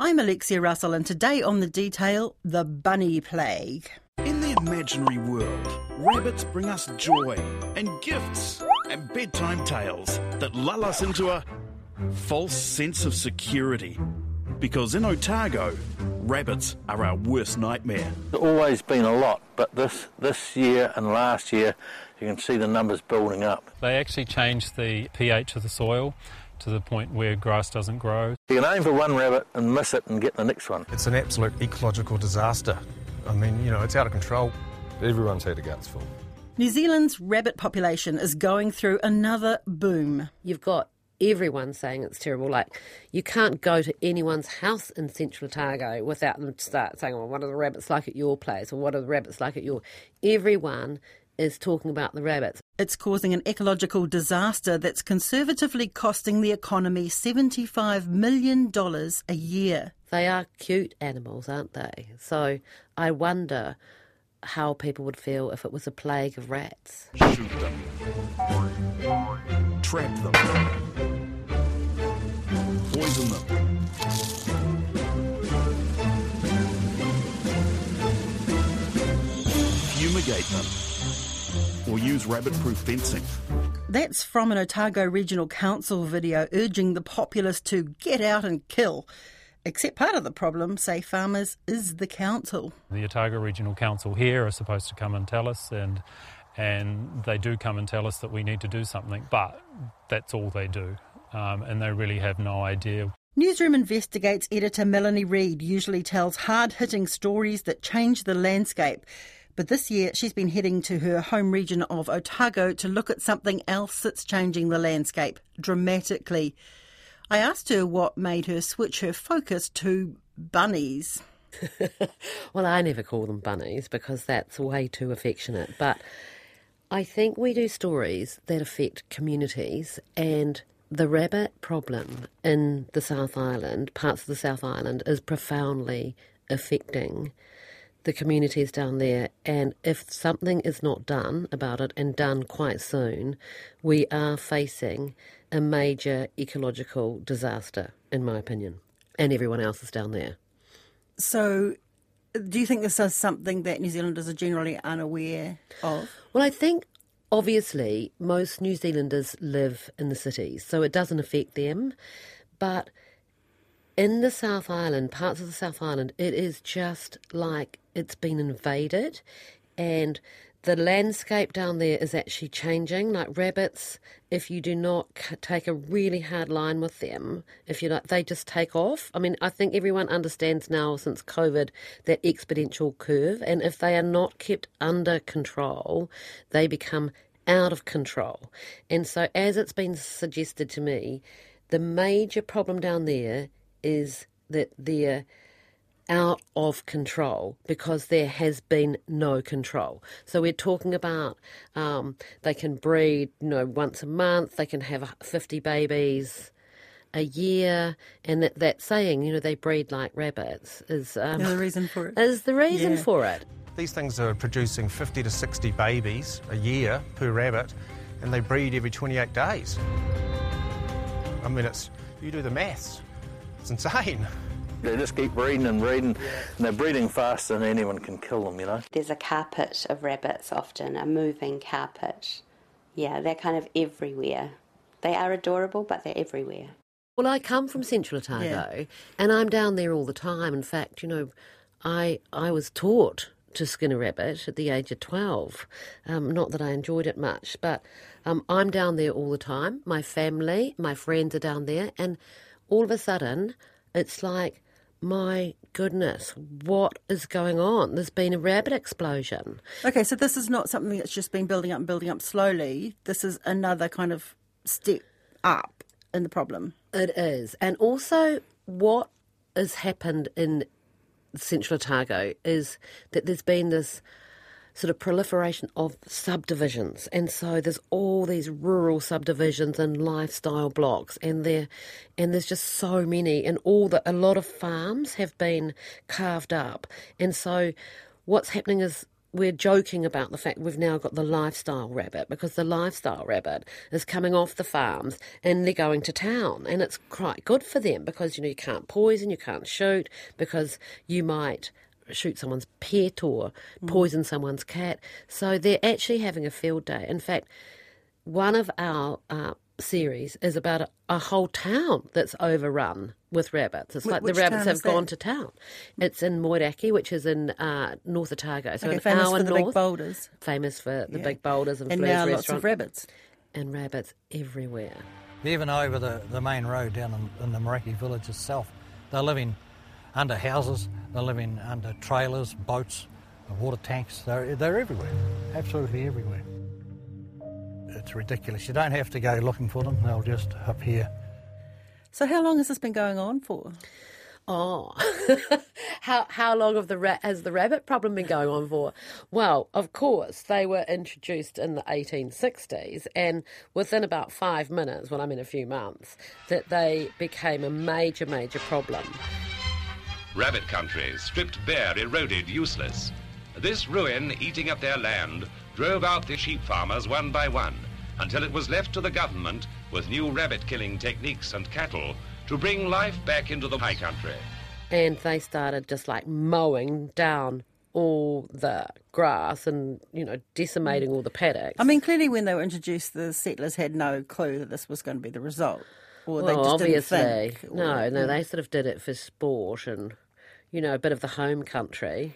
I'm Alexia Russell, and today on The Detail, the bunny plague. In the imaginary world, rabbits bring us joy and gifts and bedtime tales that lull us into a false sense of security. Because in Otago, rabbits are our worst nightmare. There's always been a lot, but this, this year and last year, you can see the numbers building up. They actually changed the pH of the soil to the point where grass doesn't grow. You can aim for one rabbit and miss it and get the next one. It's an absolute ecological disaster. I mean, you know, it's out of control. Everyone's had a guts full. New Zealand's rabbit population is going through another boom. You've got everyone saying it's terrible. Like, you can't go to anyone's house in Central Otago without them to start saying, well, what are the rabbits like at your place? Or what are the rabbits like at your... Everyone is talking about the rabbits. It's causing an ecological disaster that's conservatively costing the economy $75 million a year. They are cute animals, aren't they? So I wonder how people would feel if it was a plague of rats. Shoot them. Trap them. Poison them. Fumigate them. Or use rabbit proof fencing. That's from an Otago Regional Council video urging the populace to get out and kill. Except part of the problem, say farmers, is the council. The Otago Regional Council here are supposed to come and tell us, and and they do come and tell us that we need to do something, but that's all they do, um, and they really have no idea. Newsroom Investigates editor Melanie Reid usually tells hard hitting stories that change the landscape. But this year, she's been heading to her home region of Otago to look at something else that's changing the landscape dramatically. I asked her what made her switch her focus to bunnies. well, I never call them bunnies because that's way too affectionate. But I think we do stories that affect communities and the rabbit problem in the South Island, parts of the South Island, is profoundly affecting the communities down there. And if something is not done about it and done quite soon, we are facing a major ecological disaster, in my opinion, and everyone else is down there. So, do you think this is something that New Zealanders are generally unaware of? Well, I think obviously most New Zealanders live in the cities, so it doesn't affect them. But in the South Island, parts of the South Island, it is just like it's been invaded and the landscape down there is actually changing. Like rabbits, if you do not take a really hard line with them, if you like, they just take off. I mean, I think everyone understands now since COVID that exponential curve, and if they are not kept under control, they become out of control. And so, as it's been suggested to me, the major problem down there is that they're out of control because there has been no control. So we're talking about um, they can breed, you know, once a month. They can have 50 babies a year, and that, that saying, you know, they breed like rabbits is um, the reason for it. Is the reason Yeah. for it. These things are producing 50 to 60 babies a year per rabbit, and they breed every 28 days. I mean, it's you do the maths. It's insane. They just keep breeding and breeding, and they're breeding faster than anyone can kill them, you know. There's a carpet of rabbits often, a moving carpet. Yeah, they're kind of everywhere. They are adorable, but they're everywhere. Well, I come from Central Otago, and I'm down there all the time. In fact, you know, I I was taught to skin a rabbit at the age of twelve. Um, not that I enjoyed it much, but um, I'm down there all the time. My family, my friends are down there, and all of a sudden, it's like, my goodness, what is going on? There's been a rabbit explosion. Okay, so this is not something that's just been building up and building up slowly. This is another kind of step up in the problem. It is. And also, what has happened in Central Otago is that there's been this sort of proliferation of subdivisions. And so there's all these rural subdivisions and lifestyle blocks and there and there's just so many and all the a lot of farms have been carved up. And so what's happening is we're joking about the fact we've now got the lifestyle rabbit because the lifestyle rabbit is coming off the farms and they're going to town and it's quite good for them because you know you can't poison you can't shoot because you might shoot someone's pet or poison someone's cat so they're actually having a field day in fact one of our uh, series is about a, a whole town that's overrun with rabbits. It's Wh- like the rabbits have gone to town. It's in Moeraki, which is in uh, North Otago, so Okay, an famous hour for the north. big boulders. famous for the Yeah. big boulders and, And Fleur's now lots of rabbits. and rabbits everywhere. Even over the, the main road down in, in the Moeraki village itself, they're living under houses, they're living under trailers, boats, water tanks. They're, they're everywhere, absolutely everywhere. It's ridiculous. You don't have to go looking for them, they'll just appear. So how long has this been going on for? Oh, how how long have the ra- has the rabbit problem been going on for? Well, of course, they were introduced in the 1860s, and within about five minutes, well, I mean a few months, that they became a major, major problem. Rabbit country, stripped bare, eroded, useless. This ruin, eating up their land, drove out the sheep farmers one by one, until it was left to the government, with new rabbit killing techniques and cattle, to bring life back into the high country. and they started just like mowing down all the grass and you know decimating all the paddocks. I mean, clearly when they were introduced, the settlers had no clue that this was going to be the result. Or they well, just obviously, didn't think. no, or- no, they sort of did it for sport and you know a bit of the home country.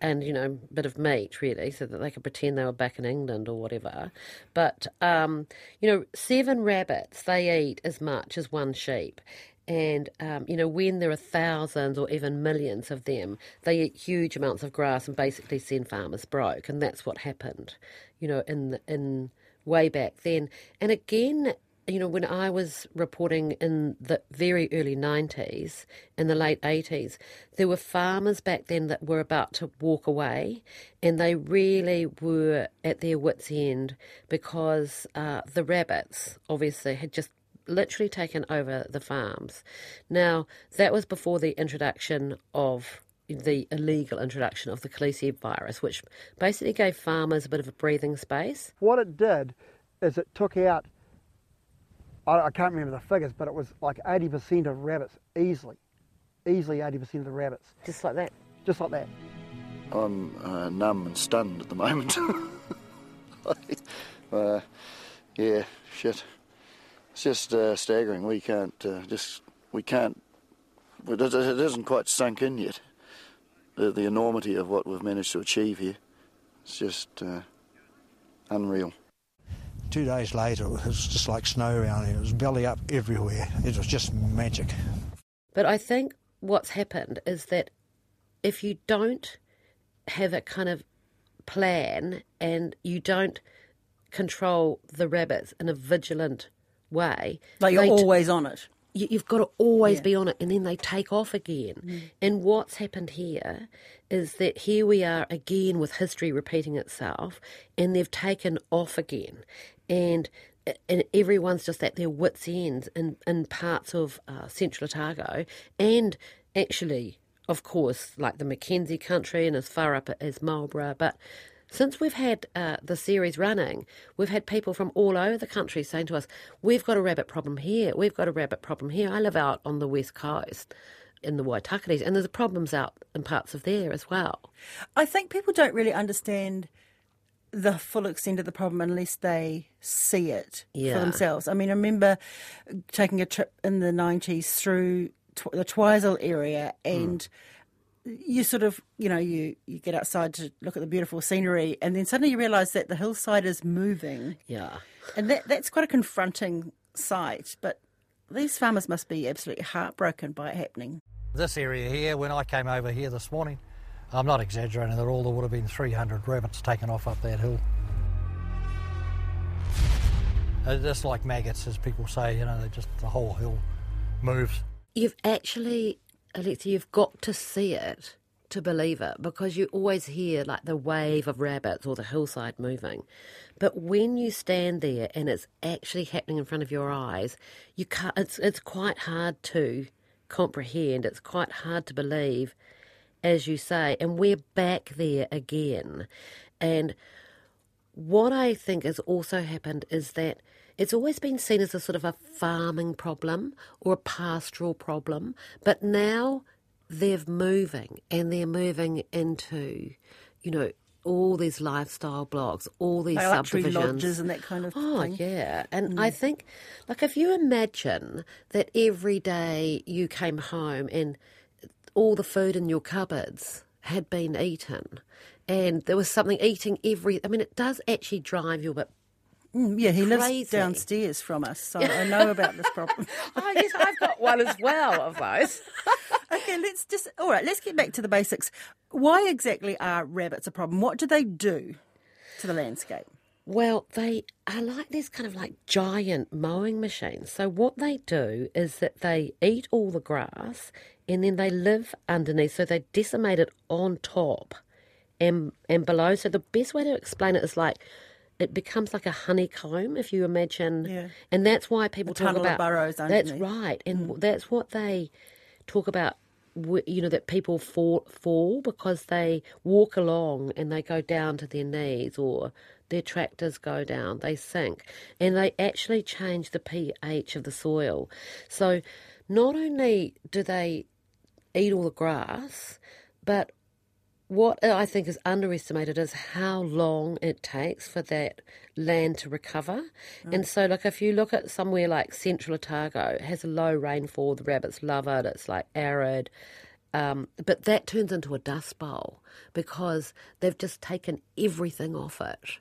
And you know, a bit of meat, really, so that they could pretend they were back in England or whatever. But um, you know, seven rabbits they eat as much as one sheep, and um, you know, when there are thousands or even millions of them, they eat huge amounts of grass and basically send farmers broke. And that's what happened, you know, in the, in way back then. And again, you know, when I was reporting in the very early 90s, in the late 80s, there were farmers back then that were about to walk away, and they really were at their wits' end because uh, the rabbits obviously had just literally taken over the farms. Now, that was before the introduction of the illegal introduction of the calici virus, which basically gave farmers a bit of a breathing space. What it did is it took out, I, I can't remember the figures, but it was like 80% of rabbits, easily. Easily 80% of the rabbits. Just like that. Just like that. I'm uh, numb and stunned at the moment. uh, yeah, shit. It's just uh, staggering. We can't uh, just we can't. It, it it isn't quite sunk in yet. The, the enormity of what we've managed to achieve here. It's just uh, unreal. Two days later, it was just like snow around here. It was belly up everywhere. It was just magic. But I think what's happened is that if you don't have a kind of plan and you don't control the rabbits in a vigilant way, Like you're they t- always on it. You, you've got to always Yeah. be on it and then they take off again. And what's happened here is that here we are again with history repeating itself and they've taken off again. And and everyone's just at their wits' ends in, in parts of uh, central Otago and actually, of course, like the Mackenzie country and as far up as Marlborough. But since we've had uh, the series running, we've had people from all over the country saying to us, We've got a rabbit problem here, we've got a rabbit problem here. I live out on the west coast in the Waitakeres, and there's problems out in parts of there as well. I think people don't really understand the full extent of the problem unless they see it Yeah. for themselves. I mean, I remember taking a trip in the 90s through tw- the Twizel area and you sort of, you know, you, you get outside to look at the beautiful scenery and then suddenly you realise that the hillside is moving. Yeah. And that, that's quite a confronting sight. But these farmers must be absolutely heartbroken by it happening. This area here, when I came over here this morning, I'm not exaggerating at all, there would have been 300 rabbits taken off up that hill. They're just like maggots, as people say, you know, they just, the whole hill moves. You've actually, Alexia, you've got to see it to believe it because you always hear like the wave of rabbits or the hillside moving. But when you stand there and it's actually happening in front of your eyes, you can't, it's, it's quite hard to comprehend. It's quite hard to believe. as you say, and we're back there again. And what I think has also happened is that it's always been seen as a sort of a farming problem or a pastoral problem, but now they're moving and they're moving into, you know, all these lifestyle blocks, all these Like subdivisions. lodges and that kind of oh, thing. yeah. And mm. I think, like, if you imagine that every day you came home and all the food in your cupboards had been eaten and there was something eating every. I mean, it does actually drive you a bit. Mm, yeah, he lives downstairs from us, so I know about this problem. Oh, yes, I've got one as well of those. okay, let's just all right. Let's get back to the basics. Why exactly are rabbits a problem? What do they do to the landscape? Well, they are like these kind of like giant mowing machines. So what they do is that they eat all the grass and then they live underneath. So they decimate it on top and and below. So the best way to explain it is like it becomes like a honeycomb if you imagine. Yeah. And that's why people A talk about burrows That's underneath. right, and that's what they talk about. You know that people fall fall because they walk along and they go down to their knees, or their tractors go down, they sink, and they actually change the pH of the soil. So not only do they eat all the grass, but what I think is underestimated is how long it takes for that land to recover. And so, like, if you look at somewhere like Central Otago, it has a low rainfall, the rabbits love it, it's like arid. Um, but that turns into a dust bowl because they've just taken everything off it.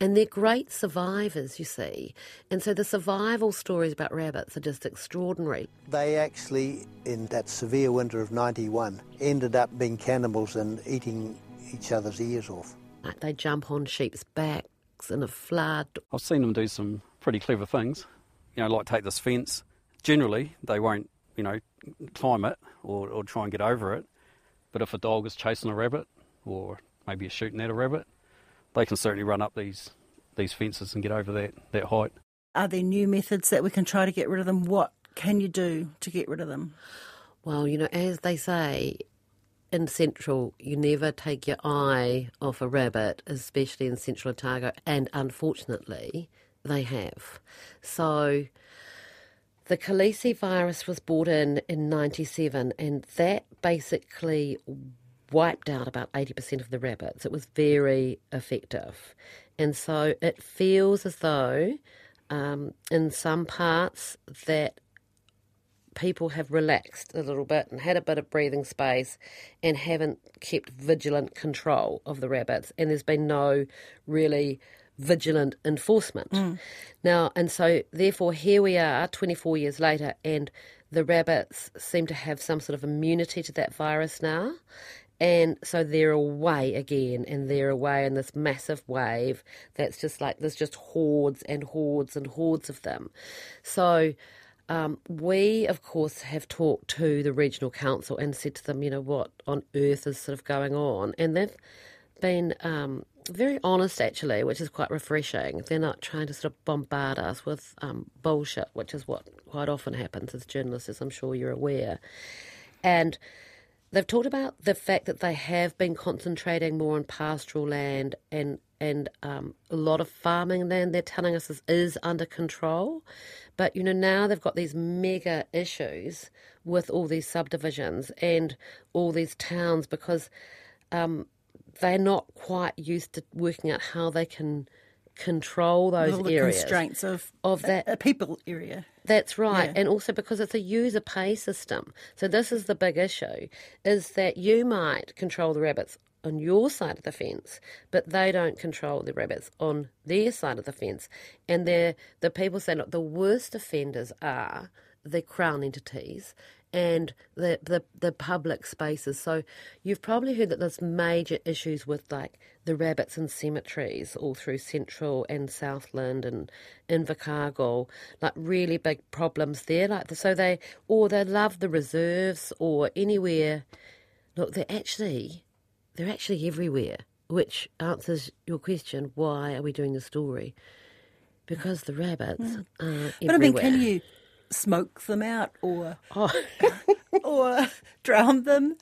And they're great survivors, you see. And so the survival stories about rabbits are just extraordinary. They actually, in that severe winter of 91, ended up being cannibals and eating each other's ears off. Like they jump on sheep's backs in a flood. I've seen them do some pretty clever things. You know, like take this fence. Generally, they won't, you know, climb it or, or try and get over it. But if a dog is chasing a rabbit or maybe is shooting at a rabbit, they can certainly run up these these fences and get over that, that height. Are there new methods that we can try to get rid of them? What can you do to get rid of them? Well, you know, as they say in Central, you never take your eye off a rabbit, especially in Central Otago, and unfortunately, they have. So, the calici virus was brought in in 97, and that basically wiped out about 80% of the rabbits. It was very effective. And so it feels as though um, in some parts that people have relaxed a little bit and had a bit of breathing space and haven't kept vigilant control of the rabbits, and there's been no really vigilant enforcement. Now, and so therefore, here we are 24 years later, and the rabbits seem to have some sort of immunity to that virus now. And so they're away again, and they're away in this massive wave that's just like there's just hordes and hordes and hordes of them. So um, we, of course, have talked to the regional council and said to them, you know, what on earth is sort of going on? And they've been um, very honest, actually, which is quite refreshing. They're not trying to sort of bombard us with um, bullshit, which is what quite often happens as journalists, as I'm sure you're aware. And they've talked about the fact that they have been concentrating more on pastoral land and and um, a lot of farming land. They're telling us is, is under control, but you know now they've got these mega issues with all these subdivisions and all these towns because um, they're not quite used to working out how they can control those All the areas constraints of of that a people area. that's right. Yeah. And also because it's a user pay system. So this is the big issue is that you might control the rabbits on your side of the fence, but they don't control the rabbits on their side of the fence. And they're, the people say, look, the worst offenders are the crown entities and the, the the public spaces. So you've probably heard that there's major issues with like the rabbits in cemeteries all through Central and Southland and Invercargill, like really big problems there. Like so they or they love the reserves or anywhere. Look, they're actually they're actually everywhere, which answers your question: Why are we doing the story? Because the rabbits mm. are everywhere. But I mean, can you smoke them out or Oh. or drown them?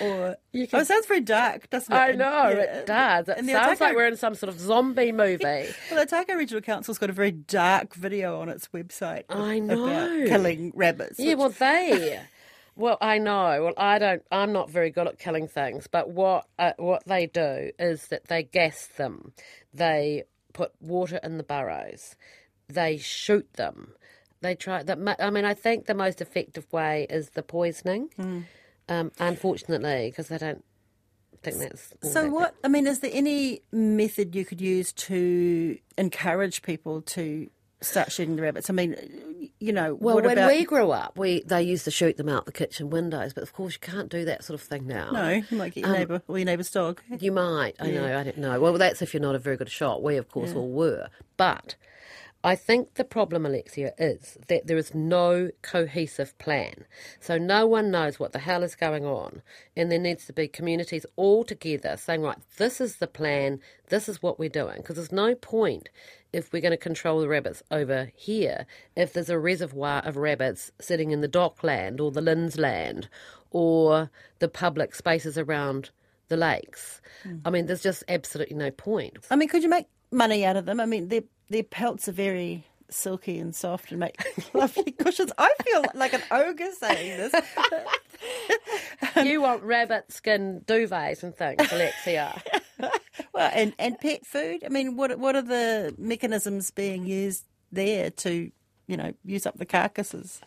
Or You oh, can- it sounds very dark, doesn't it? I And- know, yeah. it does. It And the sounds like we're in some sort of zombie movie. Well, the Otago Regional Council's got a very dark video on its website I know about killing rabbits. Yeah, which- well, they. Well, I know. Well, I don't. I'm not very good at killing things, but what uh, what they do is that they gas them. They put water in the burrows. They shoot them. They try. That I mean, I think the most effective way is the poisoning. Mm. Um, unfortunately, because they don't think that's. So, that what I mean, is there any method you could use to encourage people to start shooting the rabbits? I mean, you know, Well, when about we grew up, we they used to shoot them out the kitchen windows, but of course you can't do that sort of thing now. no, you might get your Um, neighbour or your neighbour's dog. You might. I Yeah. know. I don't know. Well, that's if you're not a very good shot. We, of course, Yeah. all were. But I think the problem, Alexia, is that there is no cohesive plan. So no one knows what the hell is going on. And there needs to be communities all together saying, right, this is the plan, this is what we're doing. Because there's no point if we're going to control the rabbits over here if there's a reservoir of rabbits sitting in the DOC land or the LINZ land or the public spaces around the lakes. Hmm. I mean, there's just absolutely no point. I mean, could you make money out of them? I mean, their their pelts are very silky and soft and make lovely cushions. I feel like an ogre saying this. you want rabbit skin duvets and things, Alexia. Well, and, and pet food. I mean, what what are the mechanisms being used there to, you know, use up the carcasses?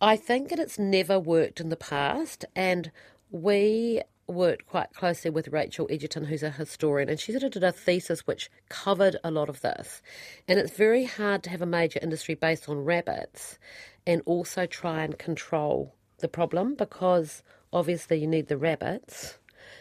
I think that it's never worked in the past, and we worked quite closely with Rachel Edgerton, who's a historian, and she sort of did a thesis which covered a lot of this. And it's very hard to have a major industry based on rabbits and also try and control the problem because obviously you need the rabbits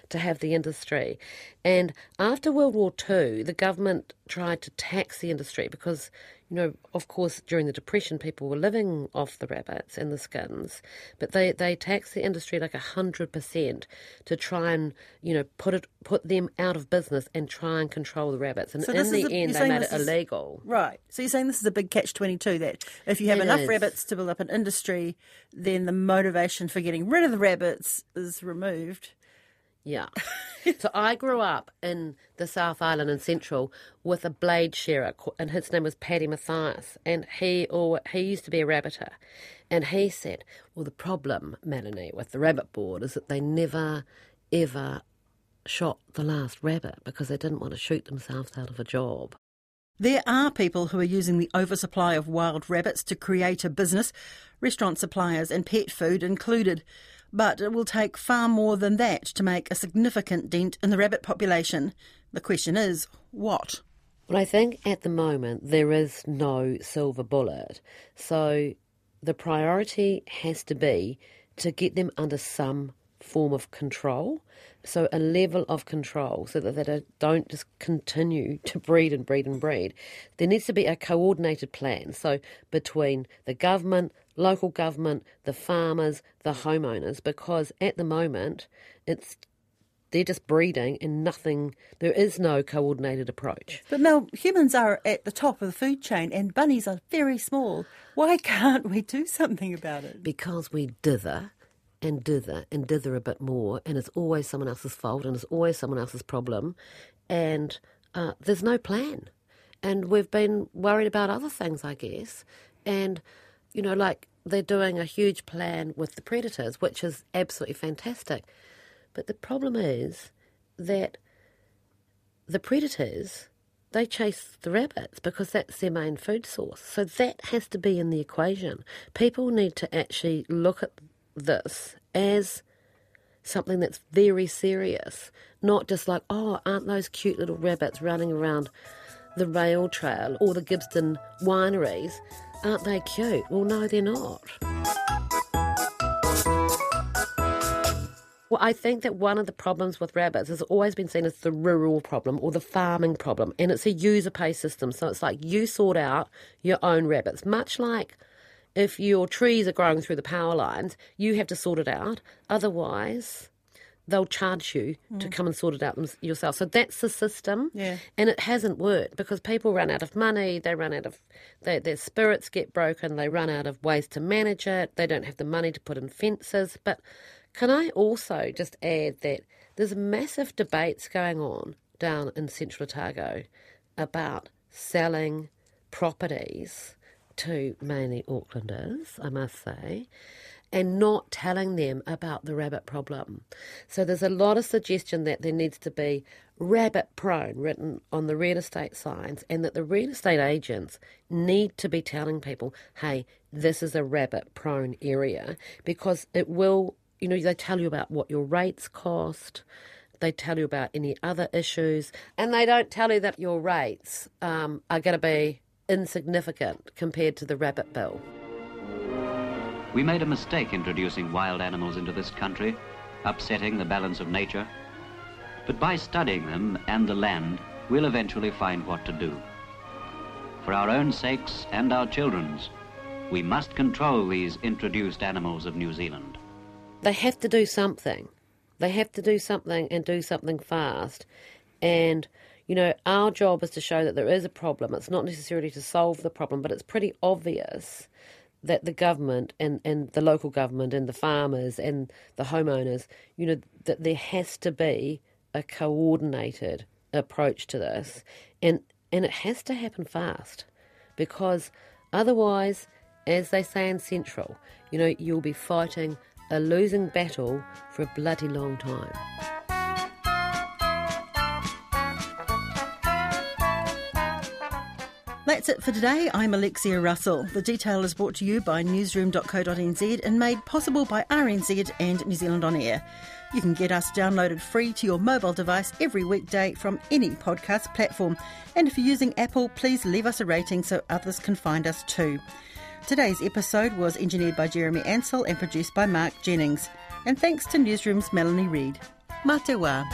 to have the industry. And after World War II, the government tried to tax the industry because, you know, of course, during the Depression, people were living off the rabbits and the skins, but they, they taxed the industry like a hundred percent to try and, you know, put it put them out of business and try and control the rabbits. And So in the a- end, they made it is- illegal. Right. So you're saying this is a big catch 22 that if you have It enough is. rabbits to build up an industry, then the motivation for getting rid of the rabbits is removed. Yeah. so I grew up in the South Island and Central with a blade shearer, co- and his name was Paddy Mathias, and he or he used to be a rabbiter, and he said, "Well, the problem, Melanie, with the rabbit board is that they never, ever shot the last rabbit because they didn't want to shoot themselves out of a job." There are people who are using the oversupply of wild rabbits to create a business, restaurant suppliers and pet food included. But it will take far more than that to make a significant dent in the rabbit population. The question is, what? Well, I think at the moment there is no silver bullet. So the priority has to be to get them under some form of control. So a level of control so that they don't just continue to breed and breed and breed. There needs to be a coordinated plan. So between the government, local government, the farmers, the homeowners, because at the moment it's they're just breeding and nothing there is no coordinated approach. But Mel, humans are at the top of the food chain and bunnies are very small. Why can't we do something about it? Because we dither and dither and dither a bit more, and it's always someone else's fault and it's always someone else's problem, and uh, there's no plan. And we've been worried about other things, I guess. And, you know, like they're doing a huge plan with the predators, which is absolutely fantastic. But the problem is that the predators they chase the rabbits because that's their main food source. So that has to be in the equation. People need to actually look at this as something that's very serious, not just like, oh, aren't those cute little rabbits running around the rail trail or the Gibbston wineries? Aren't they cute? Well, no, they're not. Well, I think that one of the problems with rabbits has always been seen as the rural problem or the farming problem, and it's a user pay system. So it's like you sort out your own rabbits, much like if your trees are growing through the power lines, you have to sort it out. Otherwise, they'll charge you to Mm. come and sort it out yourself. So that's the system. Yeah. And it hasn't worked because people run out of money, they run out of, they, their spirits get broken, they run out of ways to manage it, they don't have the money to put in fences. But Can I also just add that there's massive debates going on down in Central Otago about selling properties to mainly Aucklanders, I must say, and not telling them about the rabbit problem. So there's a lot of suggestion that there needs to be rabbit prone written on the real estate signs and that the real estate agents need to be telling people, hey, this is a rabbit prone area because it will, you know, they tell you about what your rates cost. They tell you about any other issues, and they don't tell you that your rates um, are going to be insignificant compared to the rabbit bill. We made a mistake introducing wild animals into this country, upsetting the balance of nature. But by studying them and the land, we'll eventually find what to do. For our own sakes and our children's, we must control these introduced animals of New Zealand. They have to do something. They have to do something and do something fast. And, you know, our job is to show that there is a problem. It's not necessarily to solve the problem, but it's pretty obvious that the government and, and the local government and the farmers and the homeowners, you know, that there has to be a coordinated approach to this. And, and it has to happen fast because otherwise, as they say in Central, you know, you'll be fighting a losing battle for a bloody long time. That's it for today. I'm Alexia Russell. The detail is brought to you by newsroom.co.nz and made possible by RNZ and New Zealand On Air. You can get us downloaded free to your mobile device every weekday from any podcast platform. And if you're using Apple, please leave us a rating so others can find us too. Today's episode was engineered by Jeremy Ansell and produced by Mark Jennings. And thanks to Newsroom's Melanie Reid. Mā te wā.